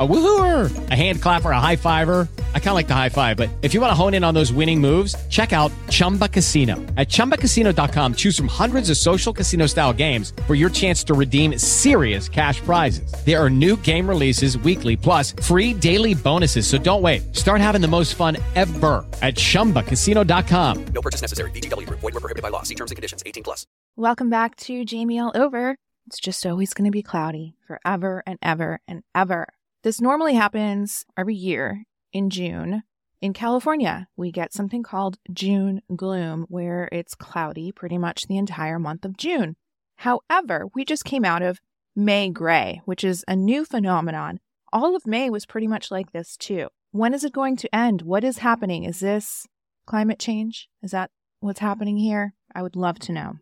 A woohooer, a hand clapper, a high fiver. I kind of like the high five, but if you want to hone in on those winning moves, check out Chumba Casino. At ChumbaCasino.com, choose from hundreds of social casino style games for your chance to redeem serious cash prizes. There are new game releases weekly, plus free daily bonuses. So don't wait. Start having the most fun ever at ChumbaCasino.com. No purchase necessary. VGW Group. Void were prohibited by law. See terms and conditions. 18 plus. Welcome back to Jamie All Over. It's just always going to be cloudy forever and ever and ever. This normally happens every year in June. In California, we get something called June gloom, where it's cloudy pretty much the entire month of June. However, we just came out of May gray, which is a new phenomenon. All of May was pretty much like this too. When is it going to end? What is happening? Is this climate change? Is that what's happening here? I would love to know.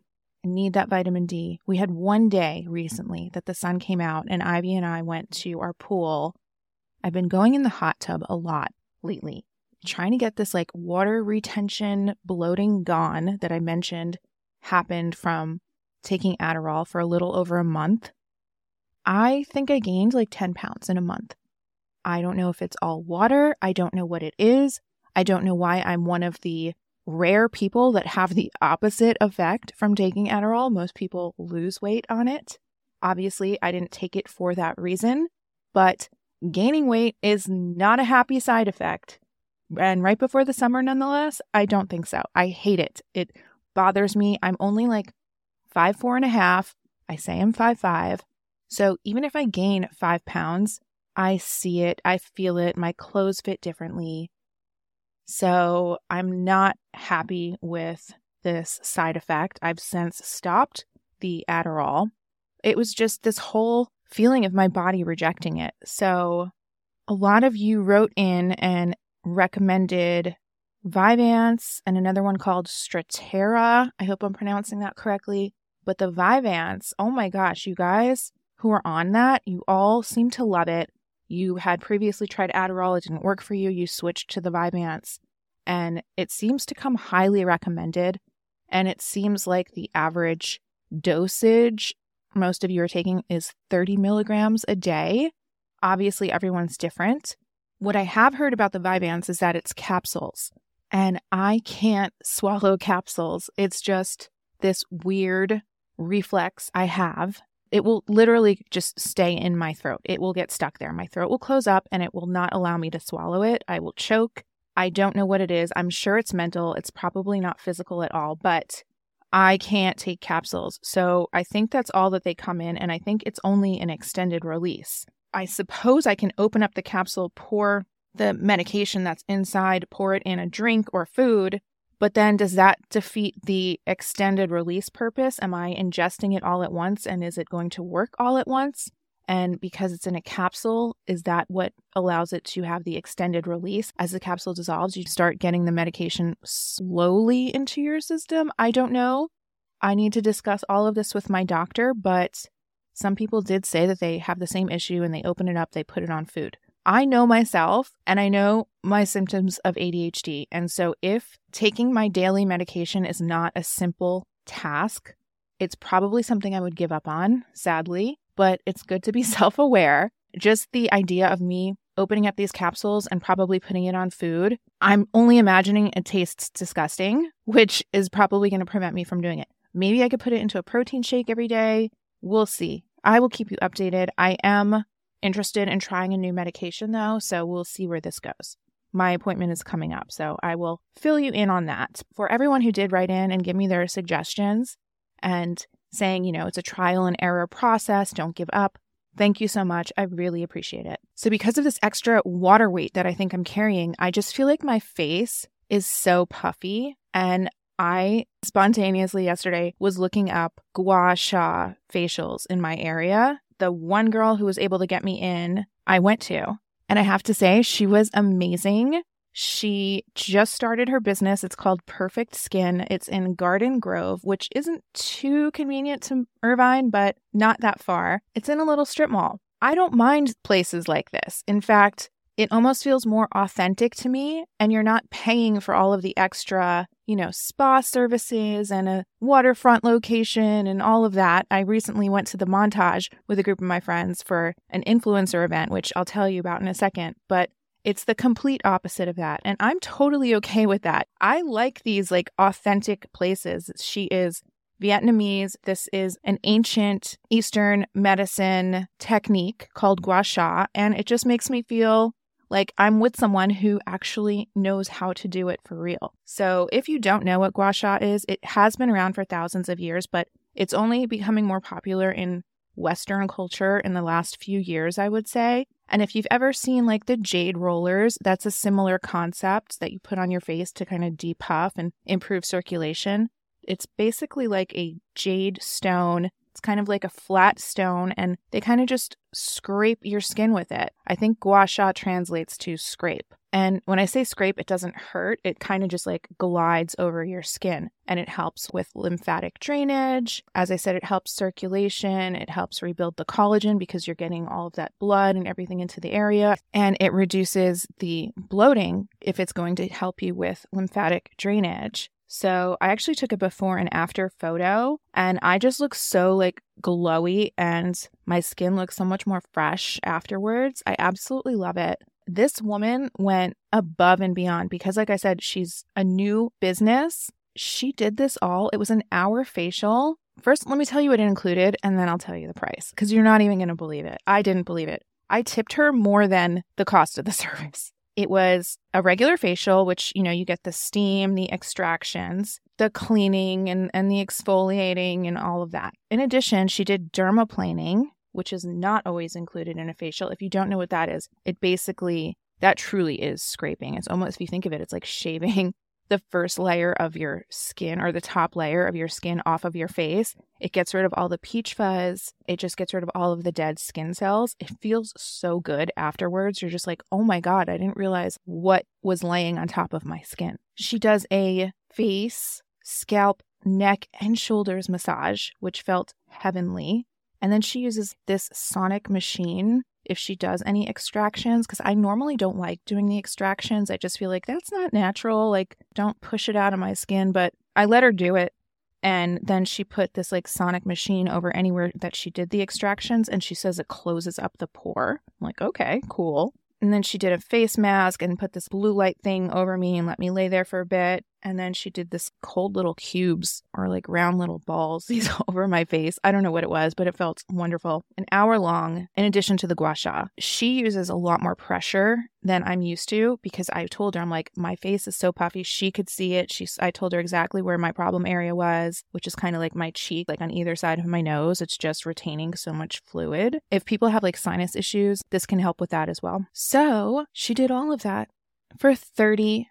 Need that vitamin D. We had one day recently that the sun came out, and Ivy and I went to our pool. I've been going in the hot tub a lot lately, trying to get this like water retention bloating gone that I mentioned happened from taking Adderall for a little over a month. I think I gained like 10 pounds in a month. I don't know if it's all water. I don't know what it is. I don't know why I'm one of the rare people that have the opposite effect from taking Adderall. Most people lose weight on it. Obviously, I didn't take it for that reason, but gaining weight is not a happy side effect. And right before the summer, nonetheless, I don't think so. I hate it. It bothers me. I'm only like five, four and a half. I say I'm five, five. So even if I gain five pounds, I see it, I feel it, my clothes fit differently. So I'm not happy with this side effect. I've since stopped the Adderall. It was just this whole feeling of my body rejecting it. So a lot of you wrote in and recommended Vyvanse and another one called Strattera. I hope I'm pronouncing that correctly. But the Vyvanse, oh my gosh, you guys who are on that, you all seem to love it. You had previously tried Adderall, it didn't work for you. You switched to the Vyvanse, and it seems to come highly recommended. And it seems like the average dosage most of you are taking is 30 milligrams a day. Obviously, everyone's different. What I have heard about the Vyvanse is that it's capsules, and I can't swallow capsules. It's just this weird reflex I have it will literally just stay in my throat. It will get stuck there. My throat will close up and it will not allow me to swallow it. I will choke. I don't know what it is. I'm sure it's mental. It's probably not physical at all, but I can't take capsules. So I think that's all that they come in. And I think it's only an extended release. I suppose I can open up the capsule, pour the medication that's inside, pour it in a drink or food, but then does that defeat the extended release purpose? Am I ingesting it all at once and is it going to work all at once? And because it's in a capsule, is that what allows it to have the extended release? As the capsule dissolves, you start getting the medication slowly into your system. I don't know. I need to discuss all of this with my doctor, but some people did say that they have the same issue and they open it up, they put it on food. I know myself and I know my symptoms of ADHD. And so if taking my daily medication is not a simple task, it's probably something I would give up on, sadly, but it's good to be self aware. Just the idea of me opening up these capsules and probably putting it on food, I'm only imagining it tastes disgusting, which is probably going to prevent me from doing it. Maybe I could put it into a protein shake every day. We'll see. I will keep you updated. I am interested in trying a new medication though, so we'll see where this goes. My appointment is coming up, so I will fill you in on that. For everyone who did write in and give me their suggestions and saying, you know, it's a trial and error process, don't give up. Thank you so much. I really appreciate it. So, because of this extra water weight that I think I'm carrying, I just feel like my face is so puffy. And I spontaneously yesterday was looking up gua sha facials in my area the one girl who was able to get me in, I went to. And I have to say, she was amazing. She just started her business. It's called Perfect Skin. It's in Garden Grove, which isn't too convenient to Irvine, but not that far. It's in a little strip mall. I don't mind places like this. In fact, it almost feels more authentic to me, and you're not paying for all of the extra you know, spa services and a waterfront location and all of that. I recently went to the montage with a group of my friends for an influencer event, which I'll tell you about in a second. But it's the complete opposite of that. And I'm totally okay with that. I like these like authentic places. She is Vietnamese. This is an ancient Eastern medicine technique called gua sha, and it just makes me feel like I'm with someone who actually knows how to do it for real. So, if you don't know what gua sha is, it has been around for thousands of years, but it's only becoming more popular in Western culture in the last few years, I would say. And if you've ever seen like the jade rollers, that's a similar concept that you put on your face to kind of depuff and improve circulation. It's basically like a jade stone. It's kind of like a flat stone, and they kind of just scrape your skin with it. I think gua sha translates to scrape. And when I say scrape, it doesn't hurt. It kind of just like glides over your skin and it helps with lymphatic drainage. As I said, it helps circulation. It helps rebuild the collagen because you're getting all of that blood and everything into the area. And it reduces the bloating if it's going to help you with lymphatic drainage. So I actually took a before and after photo and I just look so like glowy and my skin looks so much more fresh afterwards. I absolutely love it. This woman went above and beyond because like I said she's a new business. She did this all. It was an hour facial. First, let me tell you what it included and then I'll tell you the price cuz you're not even going to believe it. I didn't believe it. I tipped her more than the cost of the service. It was a regular facial, which, you know, you get the steam, the extractions, the cleaning and, and the exfoliating and all of that. In addition, she did dermaplaning, which is not always included in a facial. If you don't know what that is, it basically that truly is scraping. It's almost if you think of it, it's like shaving the first layer of your skin or the top layer of your skin off of your face. It gets rid of all the peach fuzz. It just gets rid of all of the dead skin cells. It feels so good afterwards. You're just like, oh my God, I didn't realize what was laying on top of my skin. She does a face, scalp, neck, and shoulders massage, which felt heavenly. And then she uses this sonic machine if she does any extractions because I normally don't like doing the extractions. I just feel like that's not natural. Like, don't push it out of my skin. But I let her do it. And then she put this like sonic machine over anywhere that she did the extractions. And she says it closes up the pore. I'm like, okay, cool. And then she did a face mask and put this blue light thing over me and let me lay there for a bit. And then she did this cold little cubes or like round little balls, these over my face. I don't know what it was, but it felt wonderful. An hour long, in addition to the gua sha. She uses a lot more pressure than I'm used to because I told her, I'm like, my face is so puffy. She could see it. She, I told her exactly where my problem area was, which is kind of like my cheek, like on either side of my nose. It's just retaining so much fluid. If people have like sinus issues, this can help with that as well. So she did all of that for $30.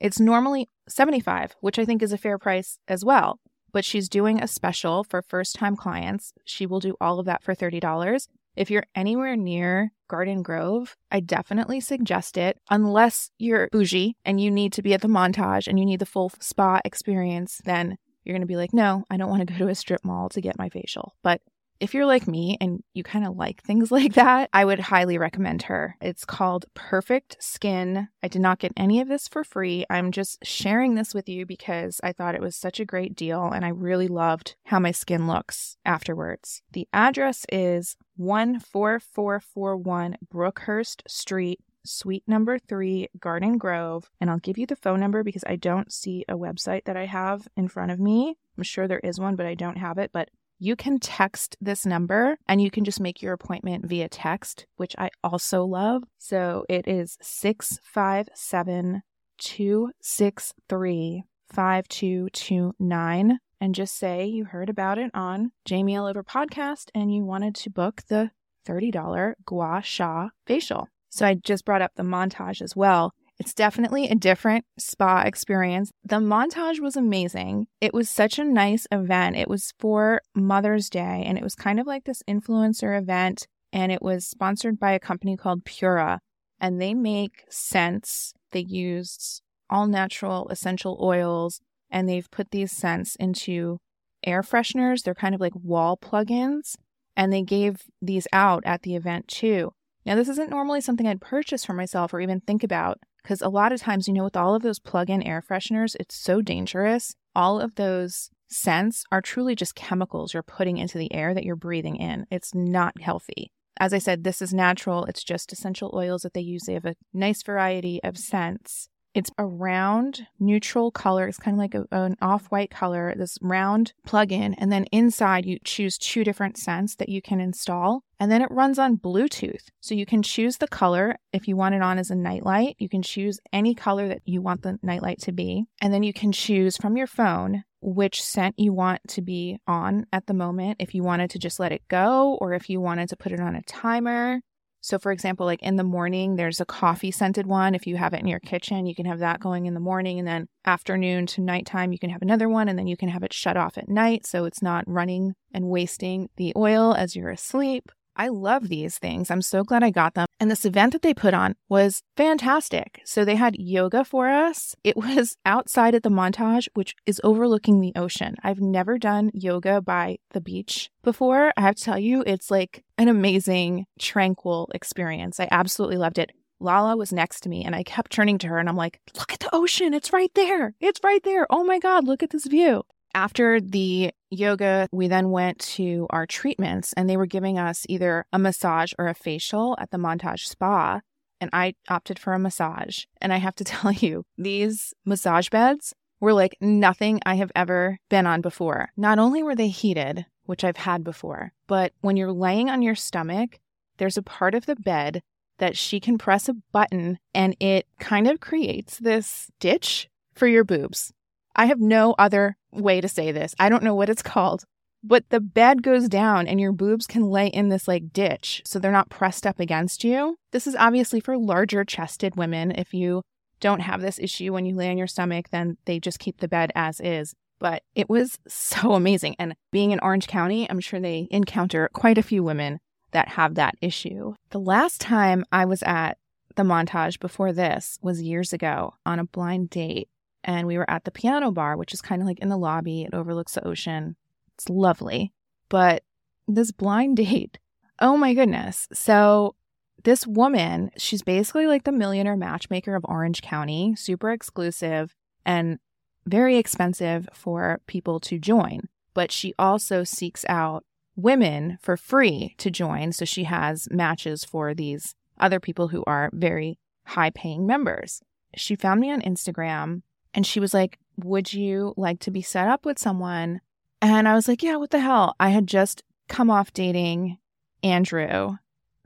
It's normally 75, which I think is a fair price as well. But she's doing a special for first time clients. She will do all of that for $30. If you're anywhere near Garden Grove, I definitely suggest it, unless you're bougie and you need to be at the montage and you need the full spa experience, then you're going to be like, no, I don't want to go to a strip mall to get my facial. But if you're like me and you kind of like things like that, I would highly recommend her. It's called Perfect Skin. I did not get any of this for free. I'm just sharing this with you because I thought it was such a great deal and I really loved how my skin looks afterwards. The address is 14441 Brookhurst Street, Suite number three, Garden Grove. And I'll give you the phone number because I don't see a website that I have in front of me. I'm sure there is one, but I don't have it. But you can text this number and you can just make your appointment via text, which I also love. So it is 657 263 5229. And just say you heard about it on Jamie All Over podcast and you wanted to book the $30 gua sha facial. So I just brought up the montage as well. It's definitely a different spa experience. The montage was amazing. It was such a nice event. It was for Mother's Day and it was kind of like this influencer event and it was sponsored by a company called Pura and they make scents. They used all natural essential oils and they've put these scents into air fresheners. They're kind of like wall plugins and they gave these out at the event too. Now, this isn't normally something I'd purchase for myself or even think about Because a lot of times, you know, with all of those plug in air fresheners, it's so dangerous. All of those scents are truly just chemicals you're putting into the air that you're breathing in. It's not healthy. As I said, this is natural. It's just essential oils that they use. They have a nice variety of scents. It's a round, neutral color. It's kind of like a, an off white color, this round plug in. And then inside, you choose two different scents that you can install. And then it runs on Bluetooth. So you can choose the color if you want it on as a nightlight. You can choose any color that you want the nightlight to be. And then you can choose from your phone which scent you want to be on at the moment. If you wanted to just let it go or if you wanted to put it on a timer. So, for example, like in the morning, there's a coffee scented one. If you have it in your kitchen, you can have that going in the morning. And then afternoon to nighttime, you can have another one. And then you can have it shut off at night. So it's not running and wasting the oil as you're asleep. I love these things. I'm so glad I got them. And this event that they put on was fantastic. So they had yoga for us. It was outside at the montage, which is overlooking the ocean. I've never done yoga by the beach before. I have to tell you, it's like an amazing, tranquil experience. I absolutely loved it. Lala was next to me and I kept turning to her and I'm like, look at the ocean. It's right there. It's right there. Oh my God, look at this view. After the yoga, we then went to our treatments and they were giving us either a massage or a facial at the Montage Spa. And I opted for a massage. And I have to tell you, these massage beds were like nothing I have ever been on before. Not only were they heated, which I've had before, but when you're laying on your stomach, there's a part of the bed that she can press a button and it kind of creates this ditch for your boobs. I have no other way to say this. I don't know what it's called, but the bed goes down and your boobs can lay in this like ditch so they're not pressed up against you. This is obviously for larger chested women. If you don't have this issue when you lay on your stomach, then they just keep the bed as is. But it was so amazing. And being in Orange County, I'm sure they encounter quite a few women that have that issue. The last time I was at the montage before this was years ago on a blind date and we were at the piano bar, which is kind of like in the lobby. It overlooks the ocean. It's lovely. But this blind date, oh my goodness. So, this woman, she's basically like the millionaire matchmaker of Orange County, super exclusive and very expensive for people to join. But she also seeks out women for free to join. So, she has matches for these other people who are very high paying members. She found me on Instagram and she was like, Would you like to be set up with someone? And I was like, Yeah, what the hell? I had just come off dating Andrew,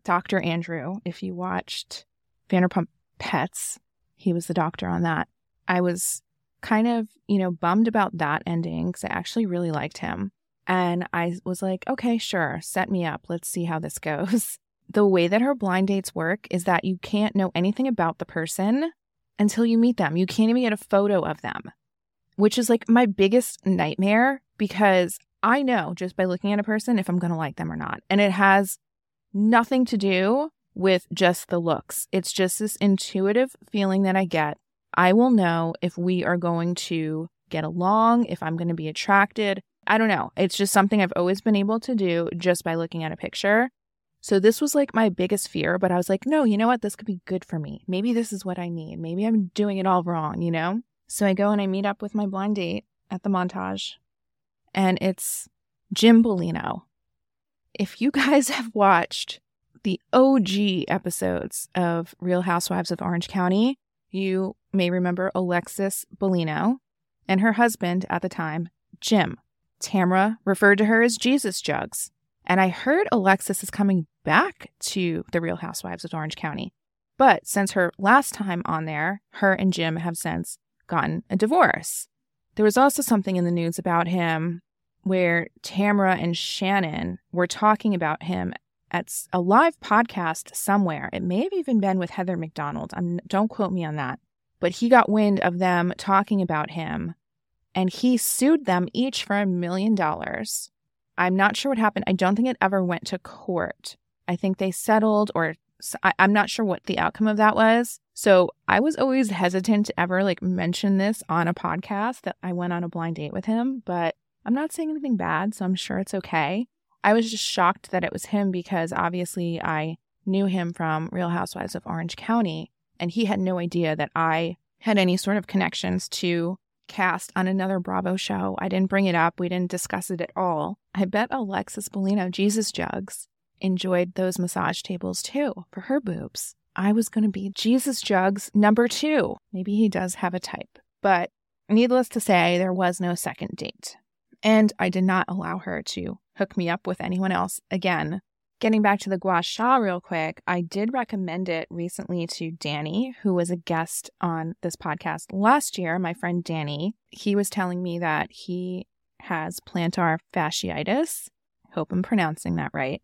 Dr. Andrew. If you watched Vanderpump Pets, he was the doctor on that. I was kind of, you know, bummed about that ending because I actually really liked him. And I was like, okay, sure, set me up. Let's see how this goes. The way that her blind dates work is that you can't know anything about the person until you meet them. You can't even get a photo of them, which is like my biggest nightmare because I know just by looking at a person if I'm going to like them or not. And it has nothing to do with just the looks. It's just this intuitive feeling that I get. I will know if we are going to get along, if I'm going to be attracted. I don't know. It's just something I've always been able to do just by looking at a picture. So this was like my biggest fear, but I was like, no, you know what? This could be good for me. Maybe this is what I need. Maybe I'm doing it all wrong, you know? So I go and I meet up with my blind date at the montage, and it's Jim Bellino. If you guys have watched the OG episodes of Real Housewives of Orange County, you may remember Alexis Bellino and her husband at the time, Jim. Tamra referred to her as Jesus Jugs. And I heard Alexis is coming back to the Real Housewives of Orange County. But since her last time on there, her and Jim have since gotten a divorce. There was also something in the news about him where Tamra and Shannon were talking about him at a live podcast somewhere. It may have even been with Heather McDonald. I'm, don't quote me on that. But he got wind of them talking about him and he sued them each for a million dollars. I'm not sure what happened. I don't think it ever went to court. I think they settled, or I, I'm not sure what the outcome of that was. So I was always hesitant to ever like mention this on a podcast that I went on a blind date with him, but I'm not saying anything bad, so I'm sure it's okay. I was just shocked that it was him because obviously I knew him from Real Housewives of Orange County. And he had no idea that I had any sort of connections to cast on another Bravo show. I didn't bring it up. We didn't discuss it at all. I bet Alexis Bellino, Jesus Jugs, enjoyed those massage tables too for her boobs. I was going to be Jesus Jugs number two. Maybe he does have a type. But needless to say, there was no second date. And I did not allow her to hook me up with anyone else again Getting back to the gua sha real quick, I did recommend it recently to Danny, who was a guest on this podcast last year. My friend Danny, he was telling me that he has plantar fasciitis. Hope I'm pronouncing that right.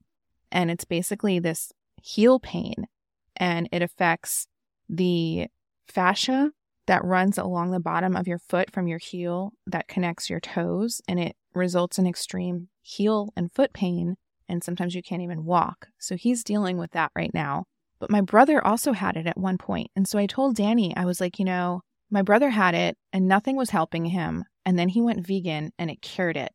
And it's basically this heel pain, and it affects the fascia that runs along the bottom of your foot from your heel that connects your toes, and it results in extreme heel and foot pain and sometimes you can't even walk. So he's dealing with that right now. But my brother also had it at one point. And so I told Danny, I was like, you know, my brother had it and nothing was helping him. And then he went vegan and it cured it.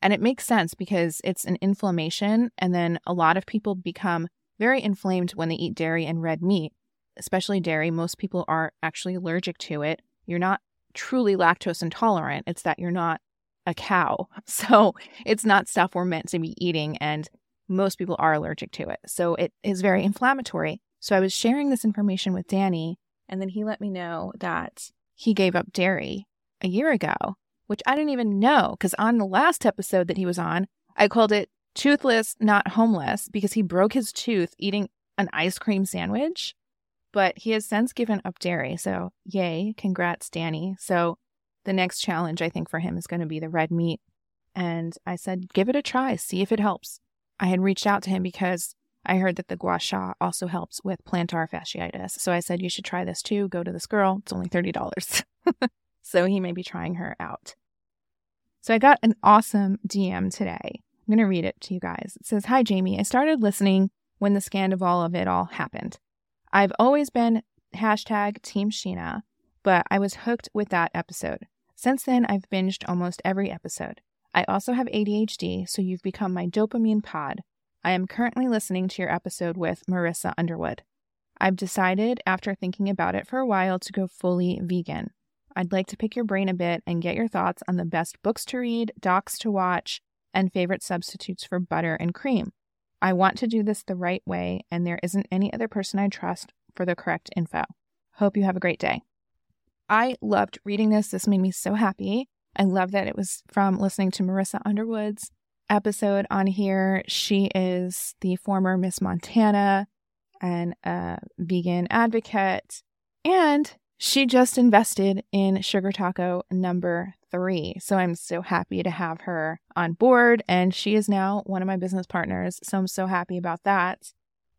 And it makes sense because it's an inflammation. And then a lot of people become very inflamed when they eat dairy and red meat, especially dairy. Most people are actually allergic to it. You're not truly lactose intolerant, it's that you're not a cow. So it's not stuff we're meant to be eating, and most people are allergic to it. So it is very inflammatory. So I was sharing this information with Danny, and then he let me know that he gave up dairy a year ago, which I didn't even know because on the last episode that he was on, I called it Toothless, Not Homeless because he broke his tooth eating an ice cream sandwich. But he has since given up dairy. So, yay, congrats, Danny. So, the next challenge I think for him is going to be the red meat. And I said, give it a try, see if it helps. I had reached out to him because I heard that the gua sha also helps with plantar fasciitis. So I said, you should try this too. Go to this girl. It's only $30. so he may be trying her out. So I got an awesome DM today. I'm going to read it to you guys. It says, Hi, Jamie. I started listening when the scandal of it all happened. I've always been hashtag Team Scheana, but I was hooked with that episode. Since then, I've binged almost every episode. I also have ADHD, so you've become my dopamine pod. I am currently listening to your episode with Marissa Underwood. I've decided, after thinking about it for a while, to go fully vegan. I'd like to pick your brain a bit and get your thoughts on the best books to read, docs to watch, and favorite substitutes for butter and cream. I want to do this the right way, and there isn't any other person I trust for the correct info. Hope you have a great day. I loved reading this. This made me so happy. I love that it was from listening to Marissa Underwood's episode on here. She is the former Miss Montana and a vegan advocate. And she just invested in Sugar Taco number three. So I'm so happy to have her on board. And she is now one of my business partners. So I'm so happy about that.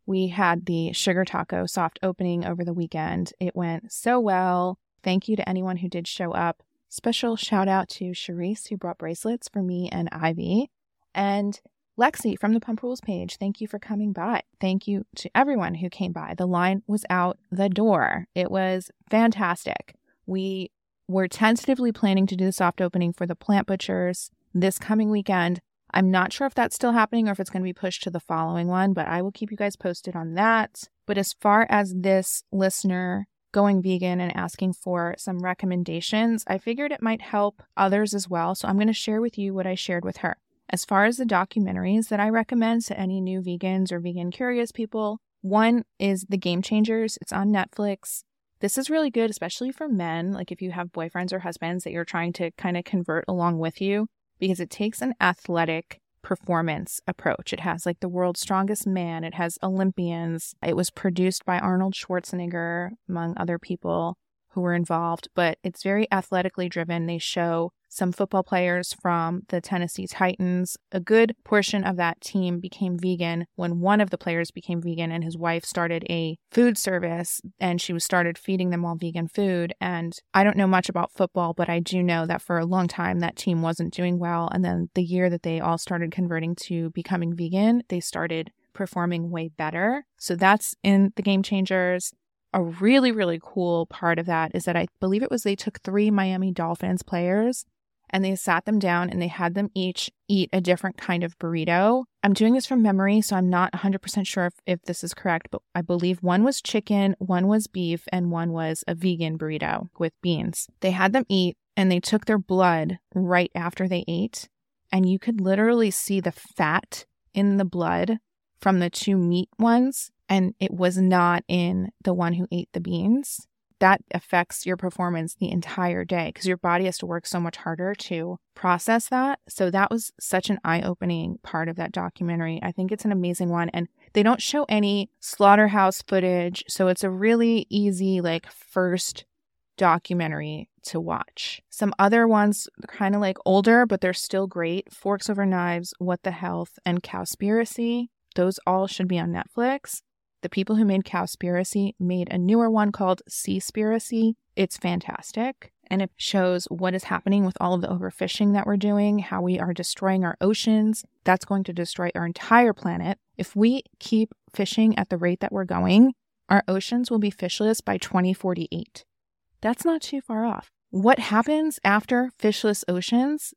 We had the Sugar Taco soft opening over the weekend. It went so well. Thank you to anyone who did show up. Special shout out to Charisse, who brought bracelets for me and Ivy. And Lexi from the Pump Rules page, thank you for coming by. Thank you to everyone who came by. The line was out the door. It was fantastic. We were tentatively planning to do the soft opening for the plant butchers this coming weekend. I'm not sure if that's still happening or if it's going to be pushed to the following one, but I will keep you guys posted on that. But as far as this listener going vegan and asking for some recommendations, I figured it might help others as well. So I'm going to share with you what I shared with her. As far as the documentaries that I recommend to any new vegans or vegan curious people, one is The Game Changers. It's on Netflix. This is really good, especially for men, like if you have boyfriends or husbands that you're trying to kind of convert along with you, because it takes an athletic performance approach. It has like the world's strongest man, it has Olympians. It was produced by Arnold Schwarzenegger, among other people who were involved, but it's very athletically driven. They show some football players from the Tennessee Titans. A good portion of that team became vegan when one of the players became vegan and his wife started a food service and she was started feeding them all vegan food. And I don't know much about football, but I do know that for a long time that team wasn't doing well. And then the year that they all started converting to becoming vegan, they started performing way better. So that's in the game changers a really, really cool part of that is that I believe it was they took three Miami Dolphins players and they sat them down and they had them each eat a different kind of burrito. I'm doing this from memory, so I'm not 100% sure if, if this is correct, but I believe one was chicken, one was beef, and one was a vegan burrito with beans. They had them eat and they took their blood right after they ate, and you could literally see the fat in the blood from the two meat ones, and it was not in the one who ate the beans that affects your performance the entire day because your body has to work so much harder to process that. So that was such an eye opening part of that documentary. I think it's an amazing one. And they don't show any slaughterhouse footage. So it's a really easy, like, first documentary to watch. Some other ones, kind of like older, but they're still great Forks Over Knives, What the Health, and Cowspiracy. Those all should be on Netflix. The people who made Cowspiracy made a newer one called Seaspiracy. It's fantastic and it shows what is happening with all of the overfishing that we're doing, how we are destroying our oceans. That's going to destroy our entire planet. If we keep fishing at the rate that we're going, our oceans will be fishless by 2048. That's not too far off. What happens after fishless oceans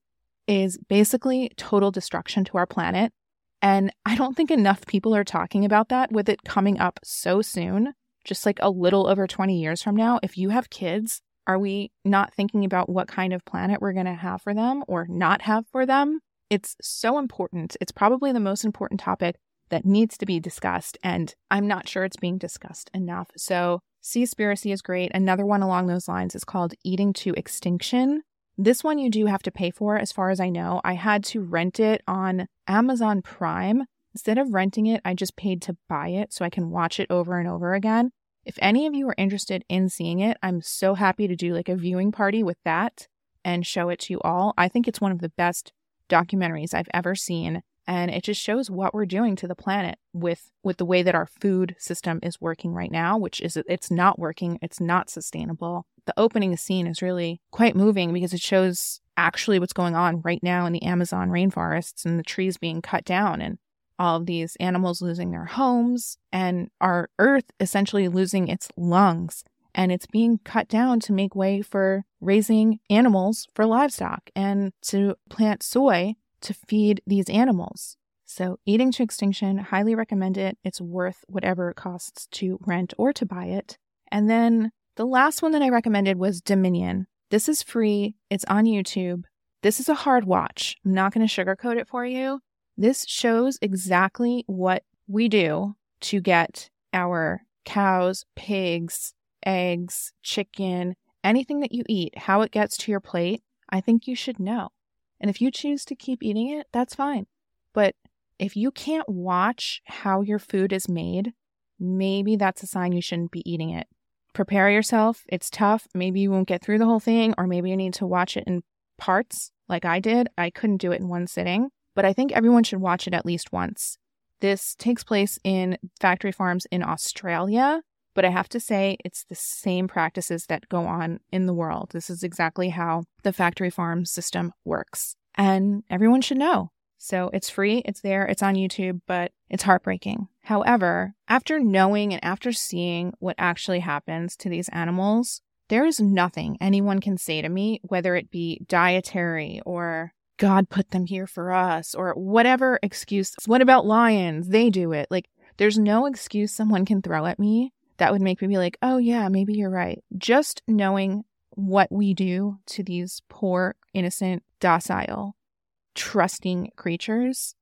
is basically total destruction to our planet. And I don't think enough people are talking about that with it coming up so soon, just like a little over 20 years from now. If you have kids, are we not thinking about what kind of planet we're going to have for them or not have for them? It's so important. It's probably the most important topic that needs to be discussed. And I'm not sure it's being discussed enough. So, Seaspiracy is great. Another one along those lines is called Eating to Extinction. This one you do have to pay for, as far as I know. I had to rent it on Amazon Prime. Instead of renting it, I just paid to buy it so I can watch it over and over again. If any of you are interested in seeing it, I'm so happy to do like a viewing party with that and show it to you all. I think it's one of the best documentaries I've ever seen and it just shows what we're doing to the planet with with the way that our food system is working right now which is it's not working it's not sustainable. The opening scene is really quite moving because it shows actually what's going on right now in the amazon rainforests and the trees being cut down and all of these animals losing their homes and our earth essentially losing its lungs. And it's being cut down to make way for raising animals for livestock and to plant soy to feed these animals. So, Eating to Extinction, highly recommend it. It's worth whatever it costs to rent or to buy it. And then the last one that I recommended was Dominion. This is free, it's on YouTube. This is a hard watch. I'm not going to sugarcoat it for you. This shows exactly what we do to get our cows, pigs, eggs, chicken, anything that you eat, how it gets to your plate. I think you should know. And if you choose to keep eating it, that's fine. But if you can't watch how your food is made, maybe that's a sign you shouldn't be eating it. Prepare yourself. It's tough. Maybe you won't get through the whole thing, or maybe you need to watch it in parts like I did. I couldn't do it in one sitting, but I think everyone should watch it at least once. This takes place in factory farms in Australia, but I have to say it's the same practices that go on in the world. This is exactly how the factory farm system works. And everyone should know. So it's free, it's there, it's on YouTube, but it's heartbreaking. However, after knowing and after seeing what actually happens to these animals, there is nothing anyone can say to me, whether it be dietary or God put them here for us or whatever excuse. What about lions? They do it. Like, there's no excuse someone can throw at me that would make me be like, oh, yeah, maybe you're right. Just knowing what we do to these poor, innocent, docile, trusting creatures,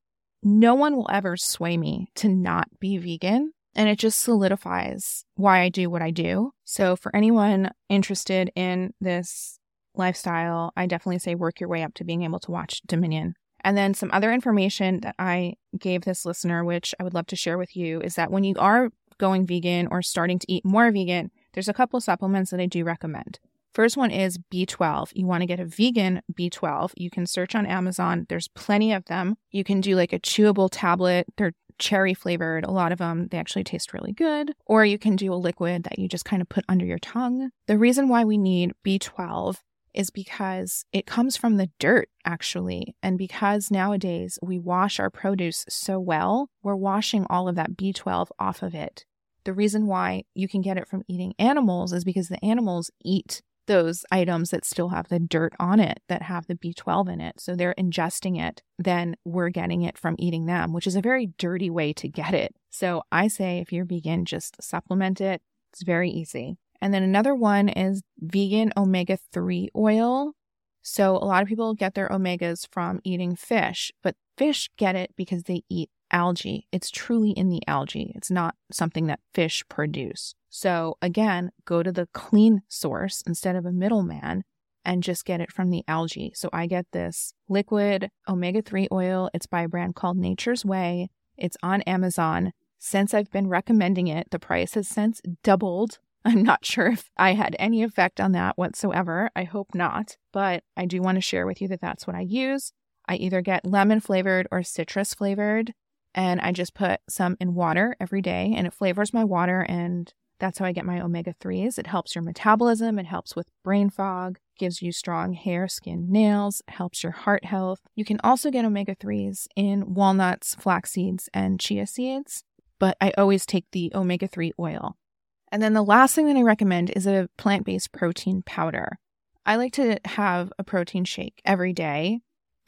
no one will ever sway me to not be vegan. And it just solidifies why I do what I do. So, for anyone interested in this lifestyle, I definitely say work your way up to being able to watch Dominion. And then some other information that I gave this listener, which I would love to share with you, is that when you are going vegan or starting to eat more vegan, there's a couple supplements that I do recommend. First one is B12. You want to get a vegan B12. You can search on Amazon. There's plenty of them. You can do like a chewable tablet. They're cherry flavored. A lot of them, they actually taste really good. Or you can do a liquid that you just kind of put under your tongue. The reason why we need B12 is because it comes from the dirt, actually. And because nowadays we wash our produce so well, we're washing all of that B12 off of it. The reason why you can get it from eating animals is because the animals eat those items that still have the dirt on it that have the B12 in it. So they're ingesting it, then we're getting it from eating them, which is a very dirty way to get it. So I say if you're vegan, just supplement it. It's very easy. And then another one is vegan omega 3 oil. So a lot of people get their omegas from eating fish, but fish get it because they eat algae. It's truly in the algae. It's not something that fish produce. So again, go to the clean source instead of a middleman and just get it from the algae. So I get this liquid omega 3 oil. It's by a brand called Nature's Way. It's on Amazon. Since I've been recommending it, the price has since doubled. I'm not sure if I had any effect on that whatsoever. I hope not, but I do want to share with you that that's what I use. I either get lemon flavored or citrus flavored, and I just put some in water every day, and it flavors my water and that's how I get my omega 3s. It helps your metabolism, it helps with brain fog, gives you strong hair, skin, nails, helps your heart health. You can also get omega 3s in walnuts, flax seeds, and chia seeds, but I always take the omega 3 oil. And then the last thing that I recommend is a plant based protein powder. I like to have a protein shake every day,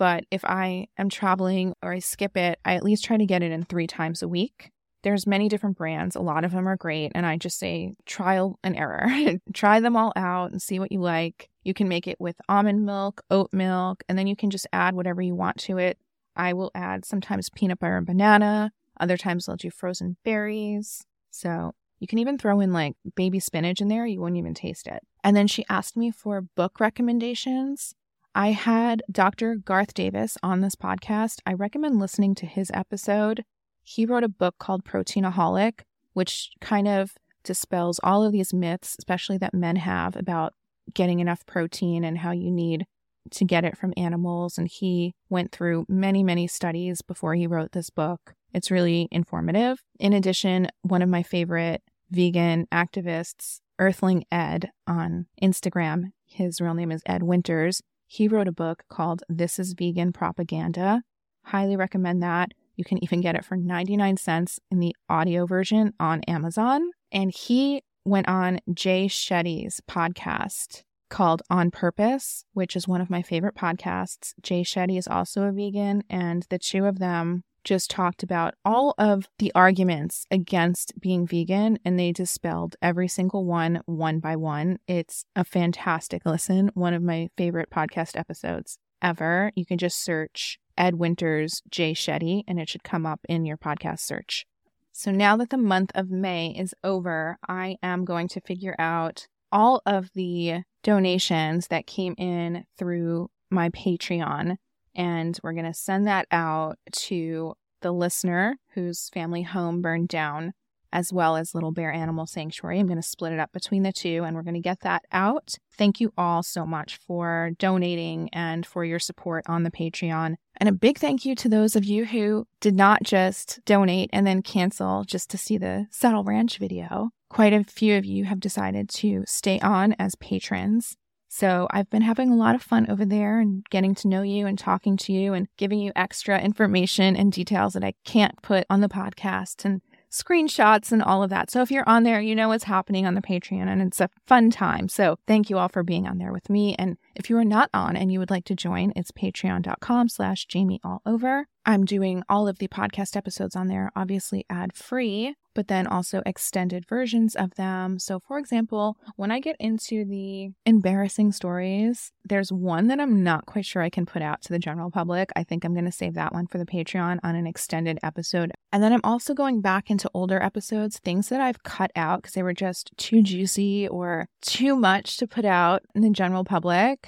but if I am traveling or I skip it, I at least try to get it in three times a week. There's many different brands. A lot of them are great. And I just say trial and error. Try them all out and see what you like. You can make it with almond milk, oat milk, and then you can just add whatever you want to it. I will add sometimes peanut butter and banana. Other times I'll do frozen berries. So you can even throw in like baby spinach in there. You won't even taste it. And then she asked me for book recommendations. I had Dr. Garth Davis on this podcast. I recommend listening to his episode he wrote a book called Proteinaholic, which kind of dispels all of these myths, especially that men have about getting enough protein and how you need to get it from animals. And he went through many, many studies before he wrote this book. It's really informative. In addition, one of my favorite vegan activists, Earthling Ed on Instagram, his real name is Ed Winters. He wrote a book called This is Vegan Propaganda. Highly recommend that. You can even get it for 99 cents in the audio version on Amazon. And he went on Jay Shetty's podcast called On Purpose, which is one of my favorite podcasts. Jay Shetty is also a vegan, and the two of them just talked about all of the arguments against being vegan and they dispelled every single one one by one. It's a fantastic listen, one of my favorite podcast episodes ever. You can just search Ed Winters, Jay Shetty, and it should come up in your podcast search. So now that the month of May is over, I am going to figure out all of the donations that came in through my Patreon, and we're going to send that out to the listener whose family home burned down as well as Little Bear Animal Sanctuary. I'm going to split it up between the two and we're going to get that out. Thank you all so much for donating and for your support on the Patreon. And a big thank you to those of you who did not just donate and then cancel just to see the Saddle Ranch video. Quite a few of you have decided to stay on as patrons. So I've been having a lot of fun over there and getting to know you and talking to you and giving you extra information and details that I can't put on the podcast and screenshots and all of that. So if you're on there, you know what's happening on the Patreon and it's a fun time. So thank you all for being on there with me. And if you are not on and you would like to join, it's patreon.com slash Jamie all over. I'm doing all of the podcast episodes on there, obviously ad free but then also extended versions of them. So, for example, when I get into the embarrassing stories, there's one that I'm not quite sure I can put out to the general public. I think I'm going to save that one for the Patreon on an extended episode. And then I'm also going back into older episodes, things that I've cut out because they were just too juicy or too much to put out in the general public.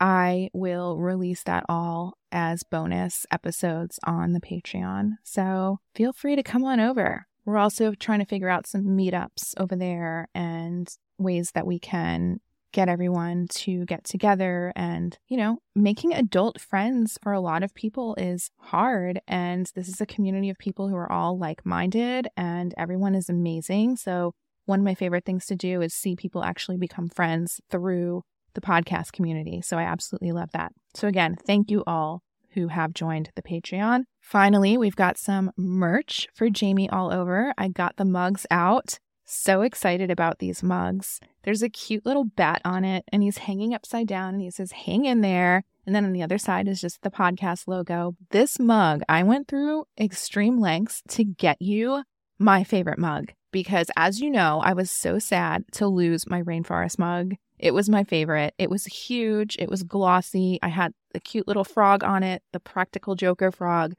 I will release that all as bonus episodes on the Patreon. So feel free to come on over. We're also trying to figure out some meetups over there and ways that we can get everyone to get together and, you know, making adult friends for a lot of people is hard. And this is a community of people who are all like minded and everyone is amazing. So, one of my favorite things to do is see people actually become friends through the podcast community. So, I absolutely love that. So, again, thank you all who have joined the Patreon. Finally, we've got some merch for Jamie all over. I got the mugs out. so excited about these mugs. There's a cute little bat on it, and he's hanging upside down, and he says, Hang in there. And then on the other side is just the podcast logo. This mug, I went through extreme lengths to get you my favorite mug because, as you know, I was so sad to lose my rainforest mug. It was my favorite. It was huge, it was glossy. I had the cute little frog on it, the practical Joker frog.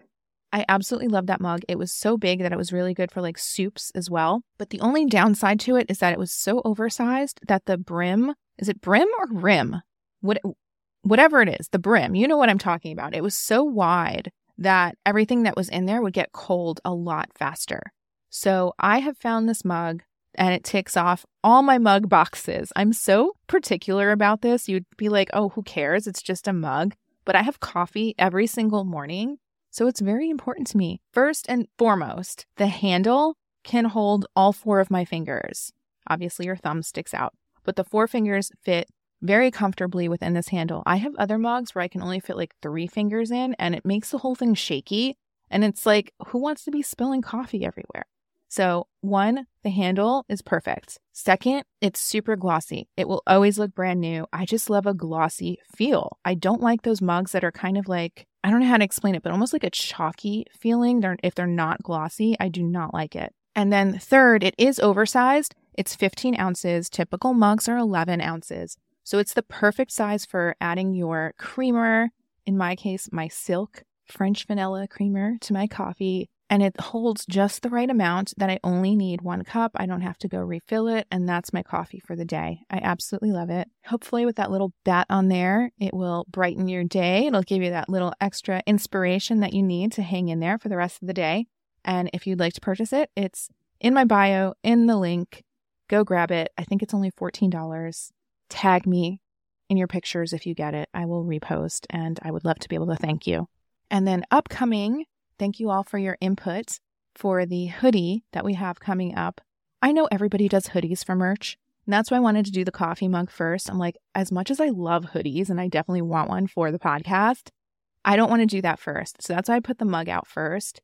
I absolutely loved that mug. It was so big that it was really good for like soups as well. But the only downside to it is that it was so oversized that the brim is it brim or rim? What, whatever it is, the brim, you know what I'm talking about. It was so wide that everything that was in there would get cold a lot faster. So I have found this mug and it ticks off all my mug boxes. I'm so particular about this. You'd be like, oh, who cares? It's just a mug. But I have coffee every single morning. So it's very important to me. First and foremost, the handle can hold all four of my fingers. Obviously, your thumb sticks out, but the four fingers fit very comfortably within this handle. I have other mugs where I can only fit like three fingers in, and it makes the whole thing shaky. And it's like, who wants to be spilling coffee everywhere? So, one, the handle is perfect. Second, it's super glossy. It will always look brand new. I just love a glossy feel. I don't like those mugs that are kind of like, I don't know how to explain it, but almost like a chalky feeling. They're, if they're not glossy, I do not like it. And then third, it is oversized. It's 15 ounces. Typical mugs are 11 ounces. So it's the perfect size for adding your creamer, in my case, my silk French vanilla creamer to my coffee and it holds just the right amount that I only need one cup. I don't have to go refill it, and that's my coffee for the day. I absolutely love it. Hopefully, with that little bat on there, it will brighten your day. It'll give you that little extra inspiration that you need to hang in there for the rest of the day. And if you'd like to purchase it, it's in my bio, in the link. Go grab it. I think it's only $14. Tag me in your pictures if you get it. I will repost, and I would love to be able to thank you. And then upcoming, Thank you all for your input for the hoodie that we have coming up. I know everybody does hoodies for merch. And that's why I wanted to do the coffee mug first. I'm like, as much as I love hoodies and I definitely want one for the podcast, I don't want to do that first. So that's why I put the mug out first.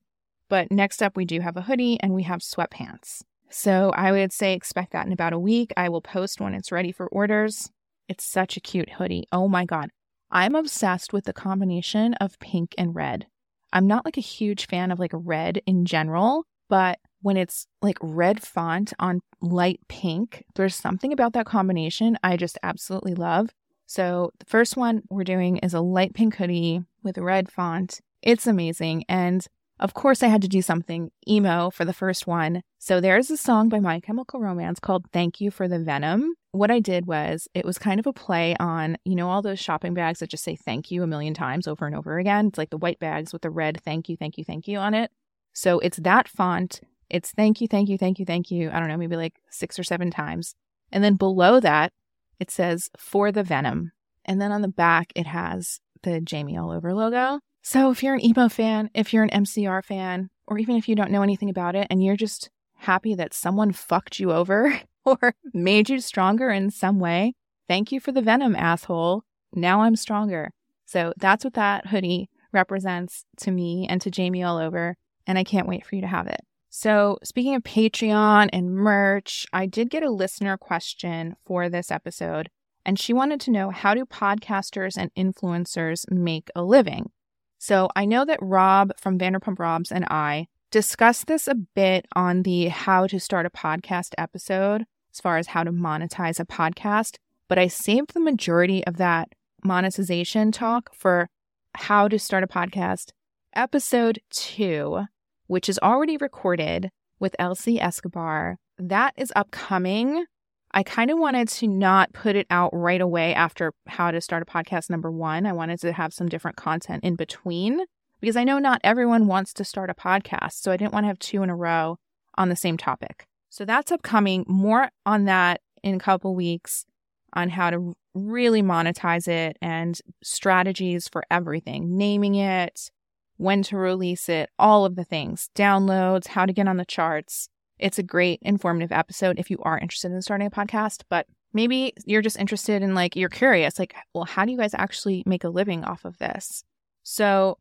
But next up, we do have a hoodie and we have sweatpants. So I would say expect that in about a week. I will post when it's ready for orders. It's such a cute hoodie. Oh my God. I'm obsessed with the combination of pink and red. I'm not like a huge fan of like red in general, but when it's like red font on light pink, there's something about that combination I just absolutely love. So the first one we're doing is a light pink hoodie with red font. It's amazing. And of course, I had to do something emo for the first one. So there's a song by My Chemical Romance called Thank You for the Venom. What I did was it was kind of a play on, you know, all those shopping bags that just say thank you a million times over and over again. It's like the white bags with the red thank you, thank you, thank you on it. So it's that font. It's thank you, thank you, thank you, thank you. I don't know, maybe like six or seven times. And then below that, it says for the Venom. And then on the back, it has the Jamie All Over logo. So if you're an emo fan, if you're an MCR fan, or even if you don't know anything about it and you're just happy that someone fucked you over or made you stronger in some way, thank you for the venom, asshole. Now I'm stronger. So that's what that hoodie represents to me and to Jamie all over. And I can't wait for you to have it. So, speaking of Patreon and merch, I did get a listener question for this episode, and she wanted to know how do podcasters and influencers make a living? So I know that Rob from Vanderpump Robs and I discussed this a bit on the how to start a podcast episode, as far as how to monetize a podcast, but I saved the majority of that monetization talk for how to start a podcast episode two, which is already recorded with Elsie Escobar. That is upcoming. I kind of wanted to not put it out right away after how to start a podcast number one. I wanted to have some different content in between because I know not everyone wants to start a podcast. So I didn't want to have two in a row on the same topic. So that's upcoming. More on that in a couple weeks on how to really monetize it and strategies for everything, naming it, when to release it, all of the things, downloads, how to get on the charts. It's a great informative episode if you are interested in starting a podcast, but maybe you're just interested in like, you're curious, like, well, how do you guys actually make a living off of this? So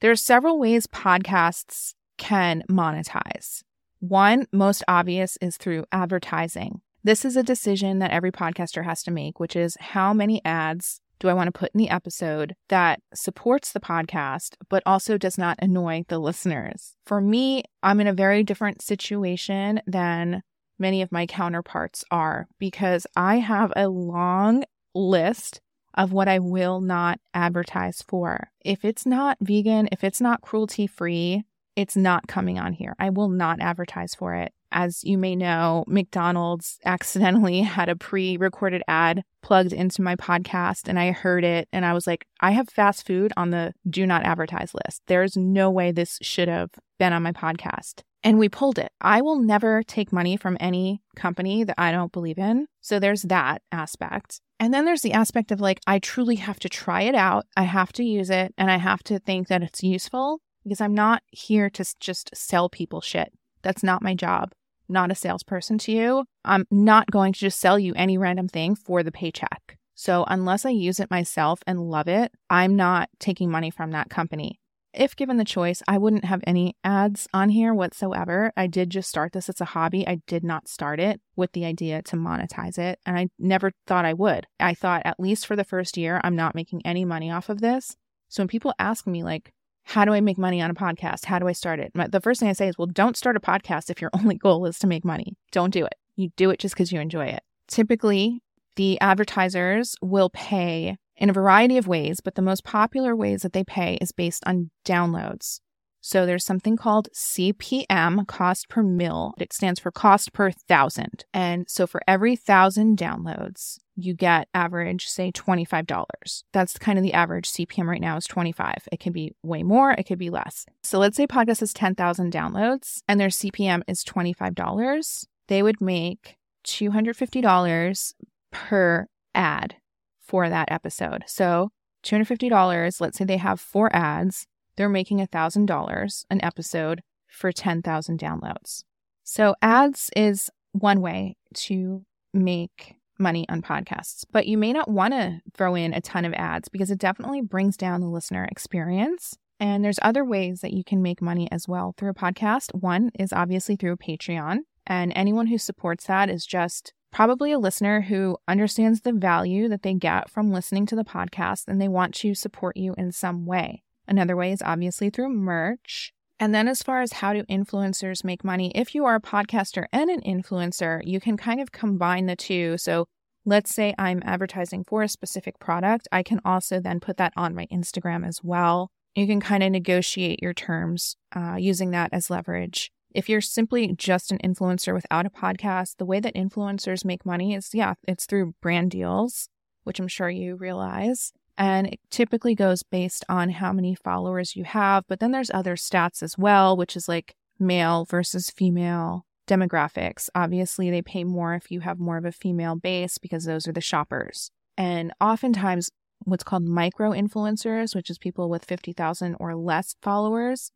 there are several ways podcasts can monetize. One, most obvious, is through advertising. This is a decision that every podcaster has to make, which is how many ads do I want to put in the episode that supports the podcast, but also does not annoy the listeners? For me, I'm in a very different situation than many of my counterparts are because I have a long list of what I will not advertise for. If it's not vegan, if it's not cruelty free, it's not coming on here. I will not advertise for it. As you may know, McDonald's accidentally had a pre recorded ad plugged into my podcast, and I heard it. And I was like, I have fast food on the do not advertise list. There's no way this should have been on my podcast. And we pulled it. I will never take money from any company that I don't believe in. So there's that aspect. And then there's the aspect of like, I truly have to try it out. I have to use it and I have to think that it's useful because I'm not here to just sell people shit. That's not my job. Not a salesperson to you. I'm not going to just sell you any random thing for the paycheck. So unless I use it myself and love it, I'm not taking money from that company. If given the choice, I wouldn't have any ads on here whatsoever. I did just start this It's a hobby. I did not start it with the idea to monetize it, and I never thought I would. I thought, at least for the first year, I'm not making any money off of this. So when people ask me, like, how do I make money on a podcast? How do I start it? The first thing I say is, well, don't start a podcast if your only goal is to make money. Don't do it. You do it just because you enjoy it. Typically, the advertisers will pay in a variety of ways, but the most popular ways that they pay is based on downloads. So there's something called CPM, cost per mil. It stands for cost per thousand. And so for every thousand downloads, you get average, say $25. That's kind of the average CPM right now is 25. It can be way more, it could be less. So let's say podcast has 10,000 downloads and their CPM is $25. They would make $250 per ad for that episode. So $250, let's say they have four ads they're making $1,000 an episode for 10,000 downloads. So, ads is one way to make money on podcasts, but you may not want to throw in a ton of ads because it definitely brings down the listener experience. And there's other ways that you can make money as well through a podcast. One is obviously through Patreon, and anyone who supports that is just probably a listener who understands the value that they get from listening to the podcast and they want to support you in some way. Another way is obviously through merch. And then, as far as how do influencers make money, if you are a podcaster and an influencer, you can kind of combine the two. So, let's say I'm advertising for a specific product, I can also then put that on my Instagram as well. You can kind of negotiate your terms uh, using that as leverage. If you're simply just an influencer without a podcast, the way that influencers make money is, yeah, it's through brand deals, which I'm sure you realize. And it typically goes based on how many followers you have. But then there's other stats as well, which is like male versus female demographics. Obviously, they pay more if you have more of a female base because those are the shoppers. And oftentimes, what's called micro influencers, which is people with 50,000 or less followers,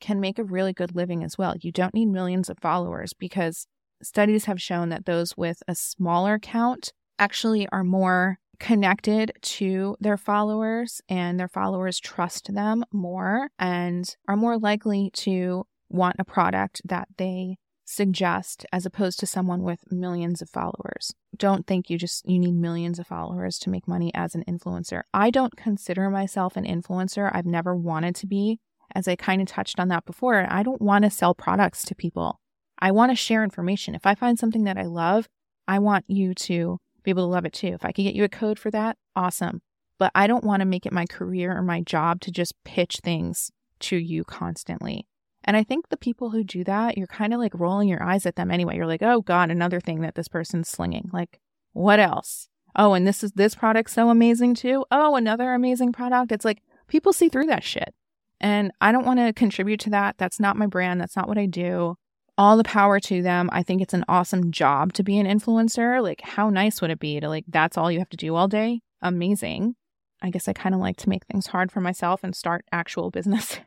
can make a really good living as well. You don't need millions of followers because studies have shown that those with a smaller count actually are more connected to their followers and their followers trust them more and are more likely to want a product that they suggest as opposed to someone with millions of followers. Don't think you just you need millions of followers to make money as an influencer. I don't consider myself an influencer. I've never wanted to be. As I kind of touched on that before, I don't want to sell products to people. I want to share information. If I find something that I love, I want you to to love it too. If I can get you a code for that, awesome. But I don't want to make it my career or my job to just pitch things to you constantly. And I think the people who do that, you're kind of like rolling your eyes at them anyway. You're like, oh God, another thing that this person's slinging. Like, what else? Oh, and this is this product so amazing too. Oh, another amazing product. It's like people see through that shit. And I don't want to contribute to that. That's not my brand. That's not what I do all the power to them. I think it's an awesome job to be an influencer. Like, how nice would it be to, like, that's all you have to do all day? Amazing. I guess I kind of like to make things hard for myself and start actual businesses.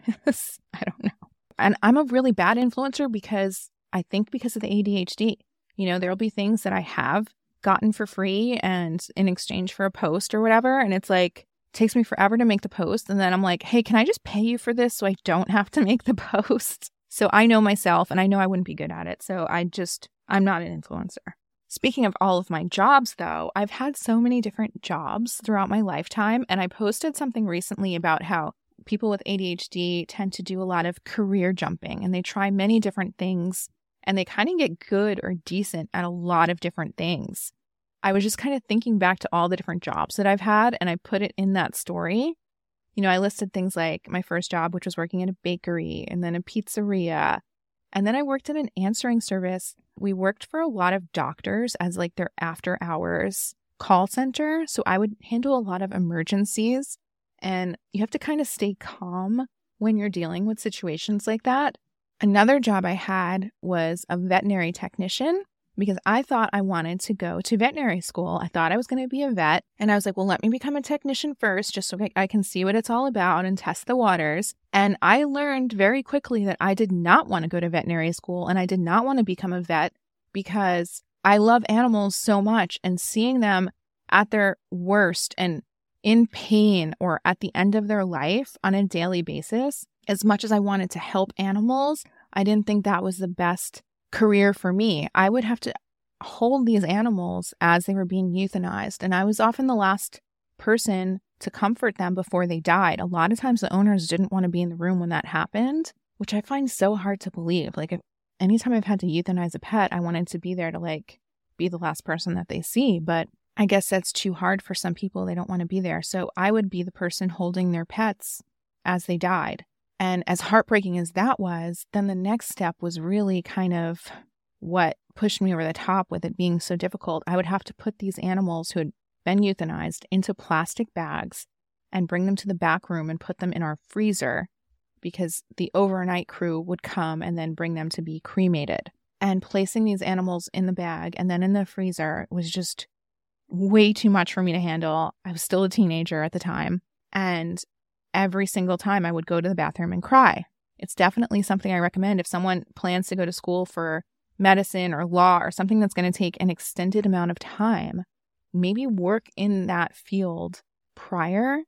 I don't know. And I'm a really bad influencer because I think because of the ADHD. You know, there'll be things that I have gotten for free and in exchange for a post or whatever. And it's like, takes me forever to make the post. And then I'm like, hey, can I just pay you for this so I don't have to make the post? So I know myself and I know I wouldn't be good at it. So I just, I'm not an influencer. Speaking of all of my jobs, though, I've had so many different jobs throughout my lifetime. And I posted something recently about how people with ADHD tend to do a lot of career jumping and they try many different things and they kind of get good or decent at a lot of different things. I was just kind of thinking back to all the different jobs that I've had and I put it in that story. You know, I listed things like my first job, which was working in a bakery and then a pizzeria. And then I worked in an answering service. We worked for a lot of doctors as like their after hours call center. So I would handle a lot of emergencies and you have to kind of stay calm when you're dealing with situations like that. Another job I had was a veterinary technician because I thought I wanted to go to veterinary school. I thought I was going to be a vet. And I was like, well, let me become a technician first, just so I can see what it's all about and test the waters. And I learned very quickly that I did not want to go to veterinary school and I did not want to become a vet because I love animals so much and seeing them at their worst and in pain or at the end of their life on a daily basis, as much as I wanted to help animals, I didn't think that was the best career for me. I would have to hold these animals as they were being euthanized. And I was often the last person to comfort them before they died. A lot of times the owners didn't want to be in the room when that happened, which I find so hard to believe. Like if anytime I've had to euthanize a pet, I wanted to be there to like be the last person that they see. But I guess that's too hard for some people. They don't want to be there. So I would be the person holding their pets as they died. And as heartbreaking as that was, then the next step was really kind of what pushed me over the top with it being so difficult. I would have to put these animals who had been euthanized into plastic bags and bring them to the back room and put them in our freezer because the overnight crew would come and then bring them to be cremated. And placing these animals in the bag and then in the freezer was just way too much for me to handle. I was still a teenager at the time. And every single time I would go to the bathroom and cry. It's definitely something I recommend if someone plans to go to school for medicine or law or something that's going to take an extended amount of time. Maybe work in that field prior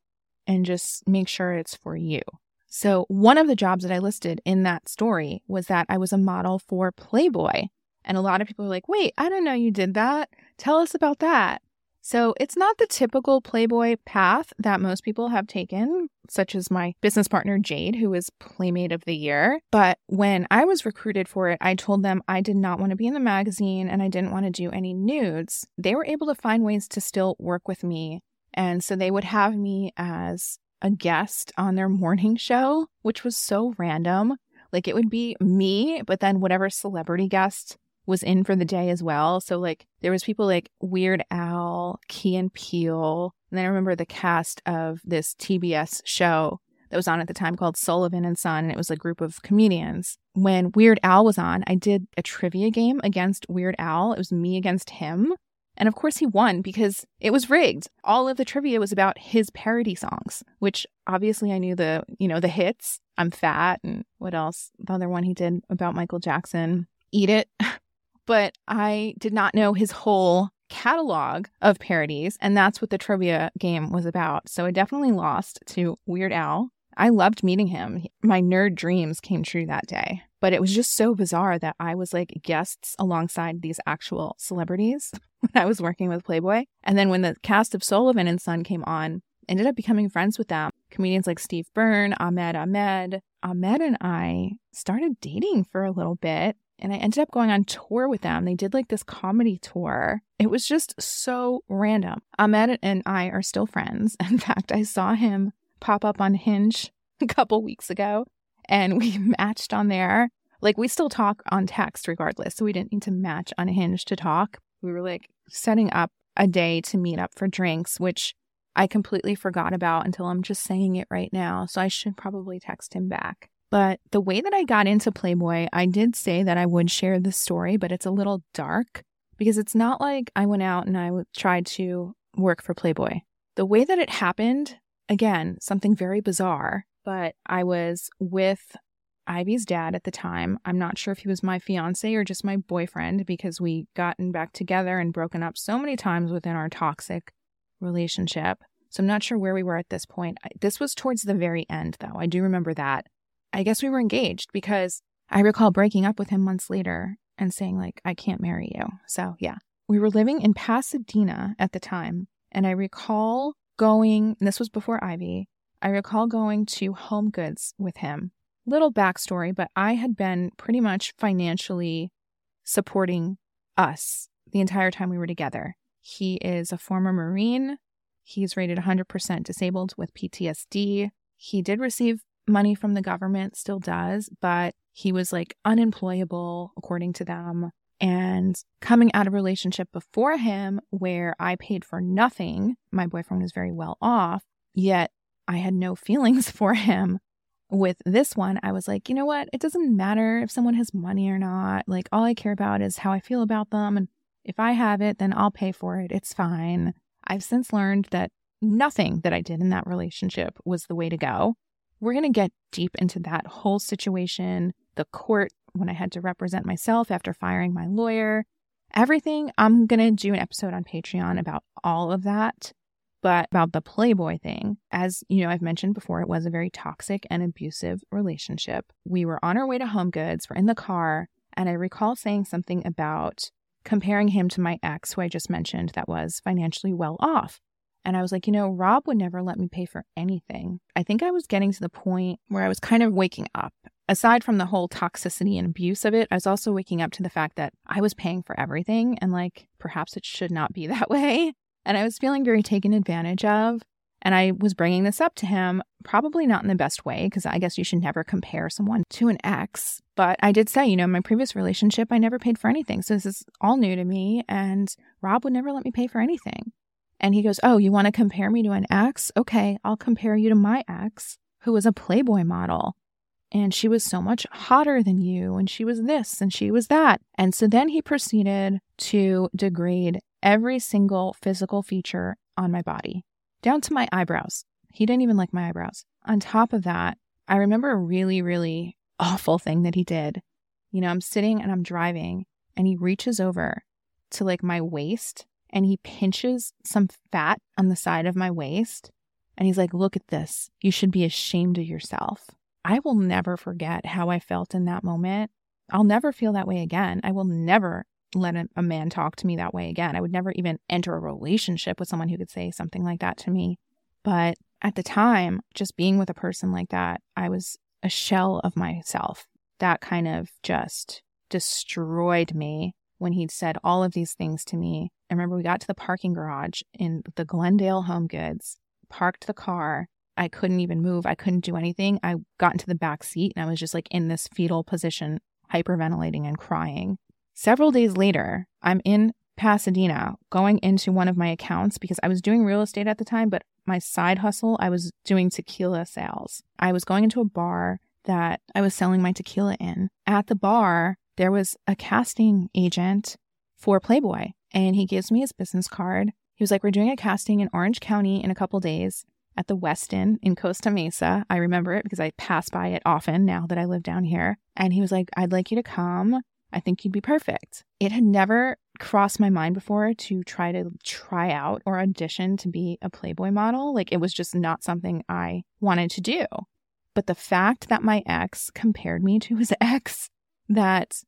and just make sure it's for you. So, one of the jobs that I listed in that story was that I was a model for Playboy. And a lot of people are like, wait, I don't know you did that. Tell us about that. So it's not the typical Playboy path that most people have taken, such as my business partner Jade, who was Playmate of the Year. But when I was recruited for it, I told them I did not want to be in the magazine and I didn't want to do any nudes. They were able to find ways to still work with me. And so they would have me as a guest on their morning show, which was so random. Like it would be me, but then whatever celebrity guest was in for the day as well. So like there was people like Weird Al, Key and Peele, and then I remember the cast of this TBS show that was on at the time called Sullivan and Son, and it was a group of comedians. When Weird Al was on, I did a trivia game against Weird Al. It was me against him. And of course he won because it was rigged. All of the trivia was about his parody songs, which obviously I knew the, you know, the hits. I'm fat and what else? The other one he did about Michael Jackson. Eat it. but I did not know his whole catalog of parodies, and that's what the trivia game was about. So I definitely lost to Weird Al. I loved meeting him. My nerd dreams came true that day. But it was just so bizarre that I was like guests alongside these actual celebrities when I was working with Playboy. And then when the cast of Sullivan and Son came on, ended up becoming friends with them. Comedians like Steve Byrne, Ahmed Ahmed. Ahmed and I started dating for a little bit and I ended up going on tour with them. They did like this comedy tour. It was just so random. Ahmed and I are still friends. In fact, I saw him pop up on Hinge a couple weeks ago and we matched on there. Like we still talk on text regardless. So we didn't need to match on Hinge to talk. We were like setting up a day to meet up for drinks, which I completely forgot about until I'm just saying it right now. So I should probably text him back. But the way that I got into Playboy, I did say that I would share the story, but it's a little dark because it's not like I went out and I tried to work for Playboy. The way that it happened, again, something very bizarre, but I was with Ivy's dad at the time. I'm not sure if he was my fiance or just my boyfriend because we gotten back together and broken up so many times within our toxic relationship. So I'm not sure where we were at this point. This was towards the very end, though. I do remember that. I guess we were engaged because I recall breaking up with him months later and saying, like, I can't marry you. So, yeah. We were living in Pasadena at the time. And I recall going, this was before Ivy, I recall going to Home Goods with him. Little backstory, but I had been pretty much financially supporting us the entire time we were together. He is a former Marine. He's rated 100% disabled with PTSD. He did receive money from the government, still does, but he was like unemployable, according to them. And coming out of a relationship before him where I paid for nothing, my boyfriend was very well off, yet I had no feelings for him. With this one, I was like, you know what? It doesn't matter if someone has money or not. Like, all I care about is how I feel about them. And if I have it, then I'll pay for it. It's fine. I've since learned that nothing that I did in that relationship was the way to go. We're going to get deep into that whole situation, the court when I had to represent myself after firing my lawyer, everything. I'm going to do an episode on Patreon about all of that. But about the Playboy thing, as you know, I've mentioned before, it was a very toxic and abusive relationship. We were on our way to Home Goods, we're in the car, and I recall saying something about comparing him to my ex, who I just mentioned, that was financially well off. And I was like, you know, Rob would never let me pay for anything. I think I was getting to the point where I was kind of waking up. Aside from the whole toxicity and abuse of it, I was also waking up to the fact that I was paying for everything and like perhaps it should not be that way. And I was feeling very taken advantage of. And I was bringing this up to him, probably not in the best way, because I guess you should never compare someone to an ex. But I did say, you know, in my previous relationship, I never paid for anything. So this is all new to me. And Rob would never let me pay for anything. And he goes, Oh, you want to compare me to an ex? Okay, I'll compare you to my ex, who was a Playboy model. And she was so much hotter than you, and she was this and she was that. And so then he proceeded to degrade every single physical feature on my body, down to my eyebrows. He didn't even like my eyebrows. On top of that, I remember a really, really awful thing that he did. You know, I'm sitting and I'm driving, and he reaches over to like my waist and he pinches some fat on the side of my waist. And he's like, Look at this. You should be ashamed of yourself. I will never forget how I felt in that moment. I'll never feel that way again. I will never let a, a, man talk to me that way again. I would never even enter a relationship with someone who could say something like that to me. But at the time, just being with a person like that, I was a shell of myself. That kind of just destroyed me when he'd said all of these things to me. I remember we got to the parking garage in the Glendale Home Goods, parked the car. I couldn't even move. I couldn't do anything. I got into the back seat and I was just like in this fetal position, hyperventilating and crying. Several days later, I'm in Pasadena going into one of my accounts because I was doing real estate at the time, but my side hustle, I was doing tequila sales. I was going into a bar that I was selling my tequila in. At the bar, there was a casting agent for Playboy, and he gives me his business card. He was like, We're doing a casting in Orange County in a couple days at the Westin in Costa Mesa. I remember it because I pass by it often now that I live down here. And he was like, I'd like you to come. I think you'd be perfect. It had never crossed my mind before to try to try out or audition to be a Playboy model. Like it was just not something I wanted to do. But the fact that my ex compared me to his ex that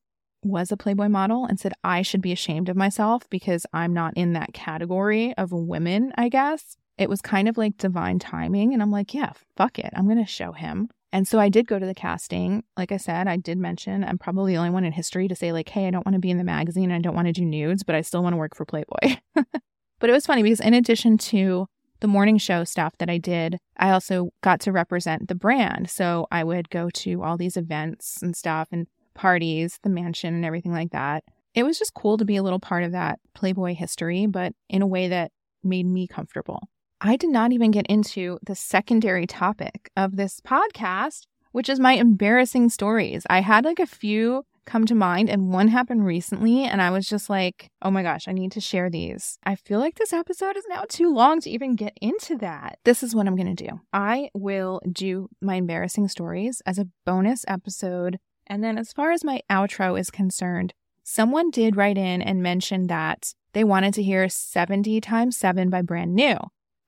was a Playboy model and said I should be ashamed of myself because I'm not in that category of women, I guess. It was kind of like divine timing. And I'm like, yeah, fuck it. I'm going to show him. And so I did go to the casting. Like I said, I did mention I'm probably the only one in history to say, like, hey, I don't want to be in the magazine. I don't want to do nudes, but I still want to work for Playboy. but it was funny because in addition to the morning show stuff that I did, I also got to represent the brand. So I would go to all these events and stuff and parties, the mansion, and everything like that. It was just cool to be a little part of that Playboy history, but in a way that made me comfortable. I did not even get into the secondary topic of this podcast, which is my embarrassing stories. I had like a few come to mind, and one happened recently, and I was just like, oh my gosh, I need to share these. I feel like this episode is now too long to even get into that. This is what I'm going to do I will do my embarrassing stories as a bonus episode. And then, as far as my outro is concerned, someone did write in and mention that they wanted to hear 70 times 7 by Brand New.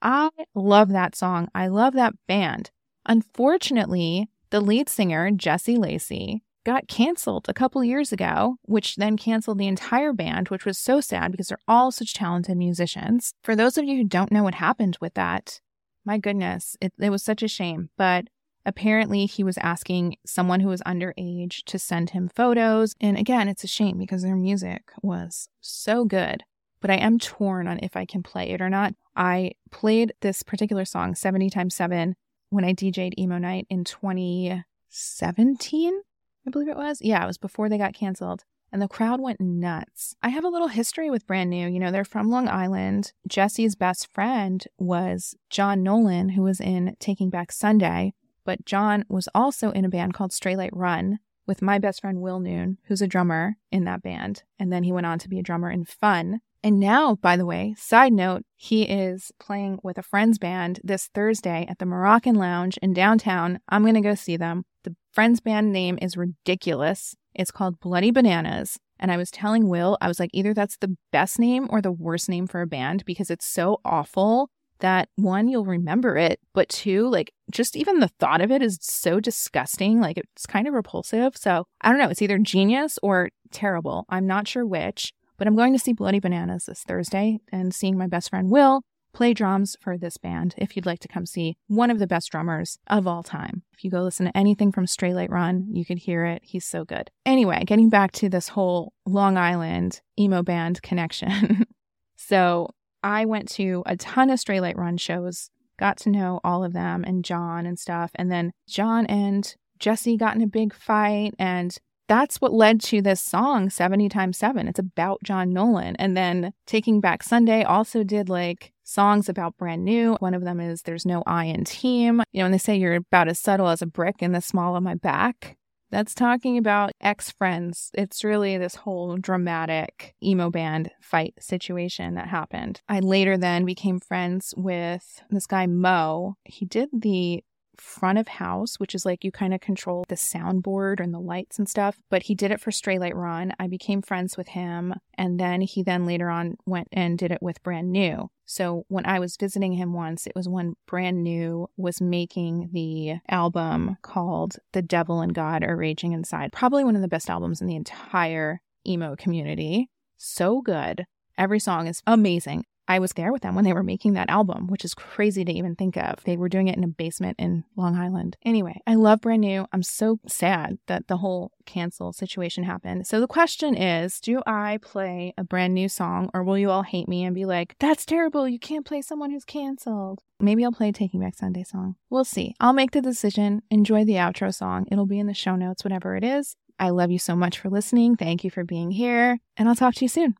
I love that song. I love that band. Unfortunately, the lead singer, Jesse Lacey, got canceled a couple years ago, which then canceled the entire band, which was so sad because they're all such talented musicians. For those of you who don't know what happened with that, my goodness, it, it was such a shame. But apparently, he was asking someone who was underage to send him photos. And again, it's a shame because their music was so good. But I am torn on if I can play it or not. I played this particular song, 70 times 7, when I DJ'd Emo Night in 2017, I believe it was. Yeah, it was before they got canceled. And the crowd went nuts. I have a little history with Brand New. You know, they're from Long Island. Jesse's best friend was John Nolan, who was in Taking Back Sunday. But John was also in a band called Straylight Run with my best friend Will Noon, who's a drummer in that band. And then he went on to be a drummer in Fun. And now, by the way, side note, he is playing with a friend's band this Thursday at the Moroccan Lounge in downtown. I'm going to go see them. The friend's band name is ridiculous. It's called Bloody Bananas. And I was telling Will, I was like, either that's the best name or the worst name for a band because it's so awful that one, you'll remember it, but two, like just even the thought of it is so disgusting. Like it's kind of repulsive. So I don't know. It's either genius or terrible. I'm not sure which. But I'm going to see Bloody Bananas this Thursday and seeing my best friend Will play drums for this band if you'd like to come see one of the best drummers of all time. If you go listen to anything from Straylight Run, you could hear it. He's so good. Anyway, getting back to this whole Long Island emo band connection. so I went to a ton of Straylight Run shows, got to know all of them and John and stuff. And then John and Jesse got in a big fight and that's what led to this song 70 times 7 it's about john nolan. And then taking back sunday also did like songs about brand new. One of them is there's no i in team. You know when they say you're about as subtle as a brick in the small of my back that's talking about ex friends. It's really this whole dramatic emo band fight situation that happened. I later then became friends with this guy, Mo. He did the front of house, which is like you kind of control the soundboard and the lights and stuff. But he did it for Straylight Run. I became friends with him. And then he then later on went and did it with Brand New. So when I was visiting him once, it was when Brand New was making the album called The Devil and God Are Raging Inside. Probably one of the best albums in the entire emo community. So good. Every song is amazing. I was there with them when they were making that album, which is crazy to even think of. They were doing it in a basement in Long Island. Anyway, I love Brand New. I'm so sad that the whole cancel situation happened. So the question is do I play a brand new song or will you all hate me and be like, that's terrible. You can't play someone who's canceled? Maybe I'll play Taking Back Sunday song. We'll see. I'll make the decision. Enjoy the outro song. It'll be in the show notes, whatever it is. I love you so much for listening. Thank you for being here, and I'll talk to you soon.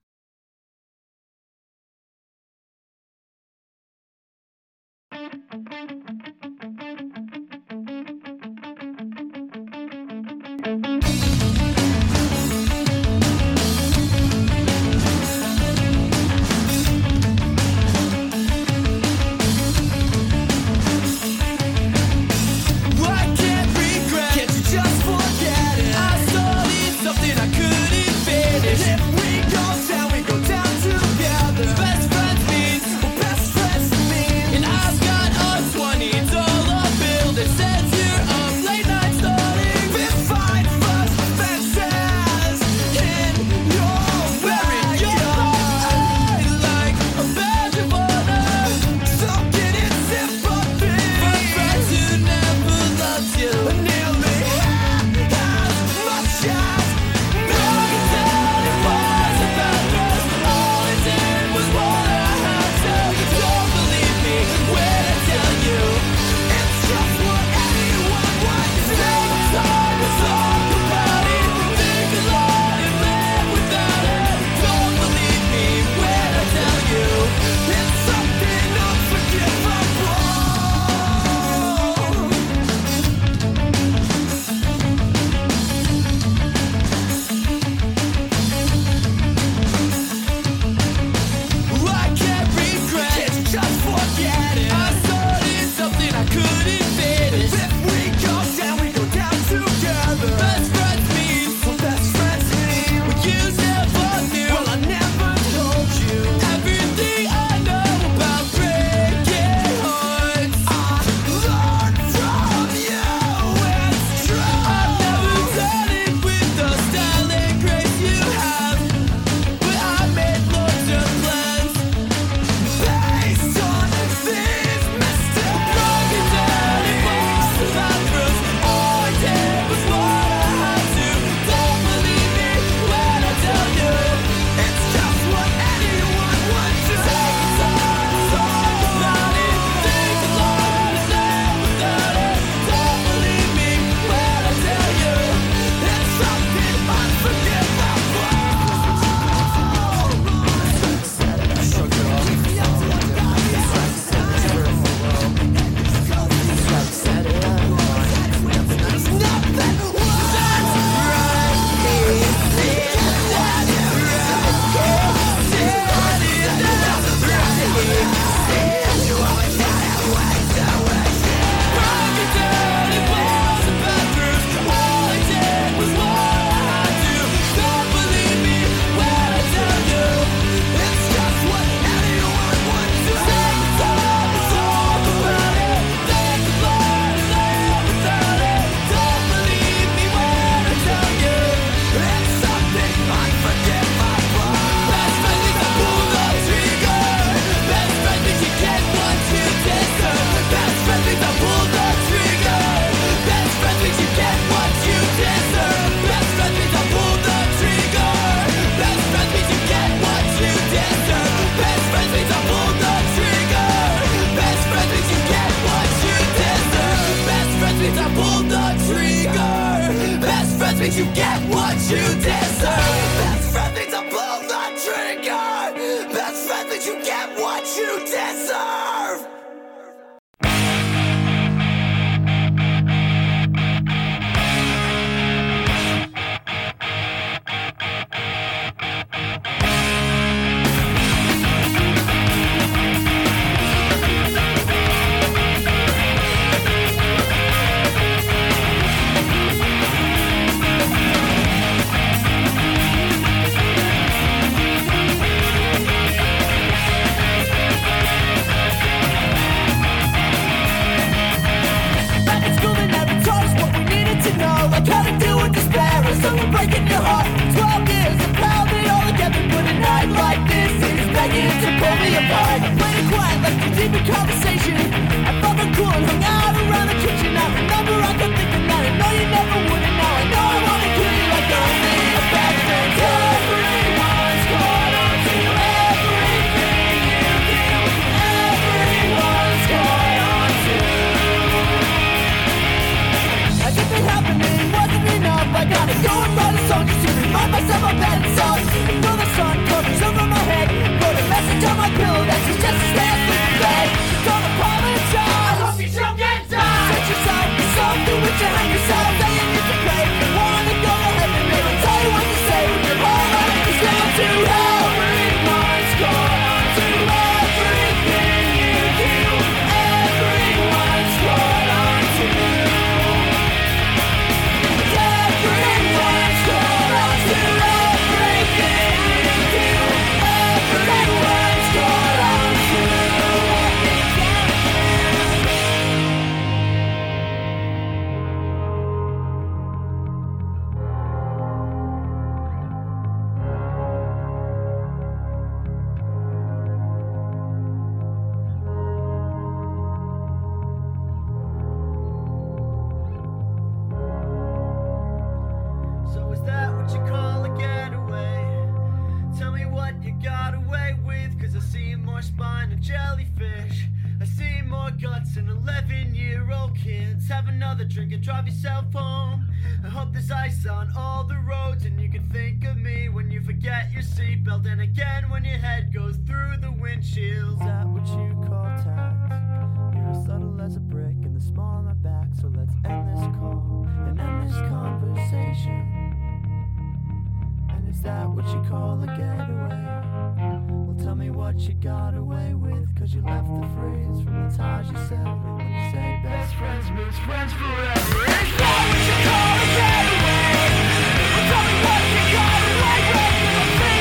Tell me what you got away with, cause I see more spine than jellyfish. I see more guts than 11 year old kids. Have another drink and drive yourself home. I hope there's ice on all the roads and you can think of me when you forget your seatbelt. And again when your head goes through the windshield. Is that what you call tact? You're as subtle as a brick in the small of my back. So let's end this call and end this conversation. Is that what you call a getaway? Well, tell me what you got away with. Cause you left the phrase from the Taj you said when you say best friends means friends forever. Is that what you call a getaway? Well, tell me what you got away with.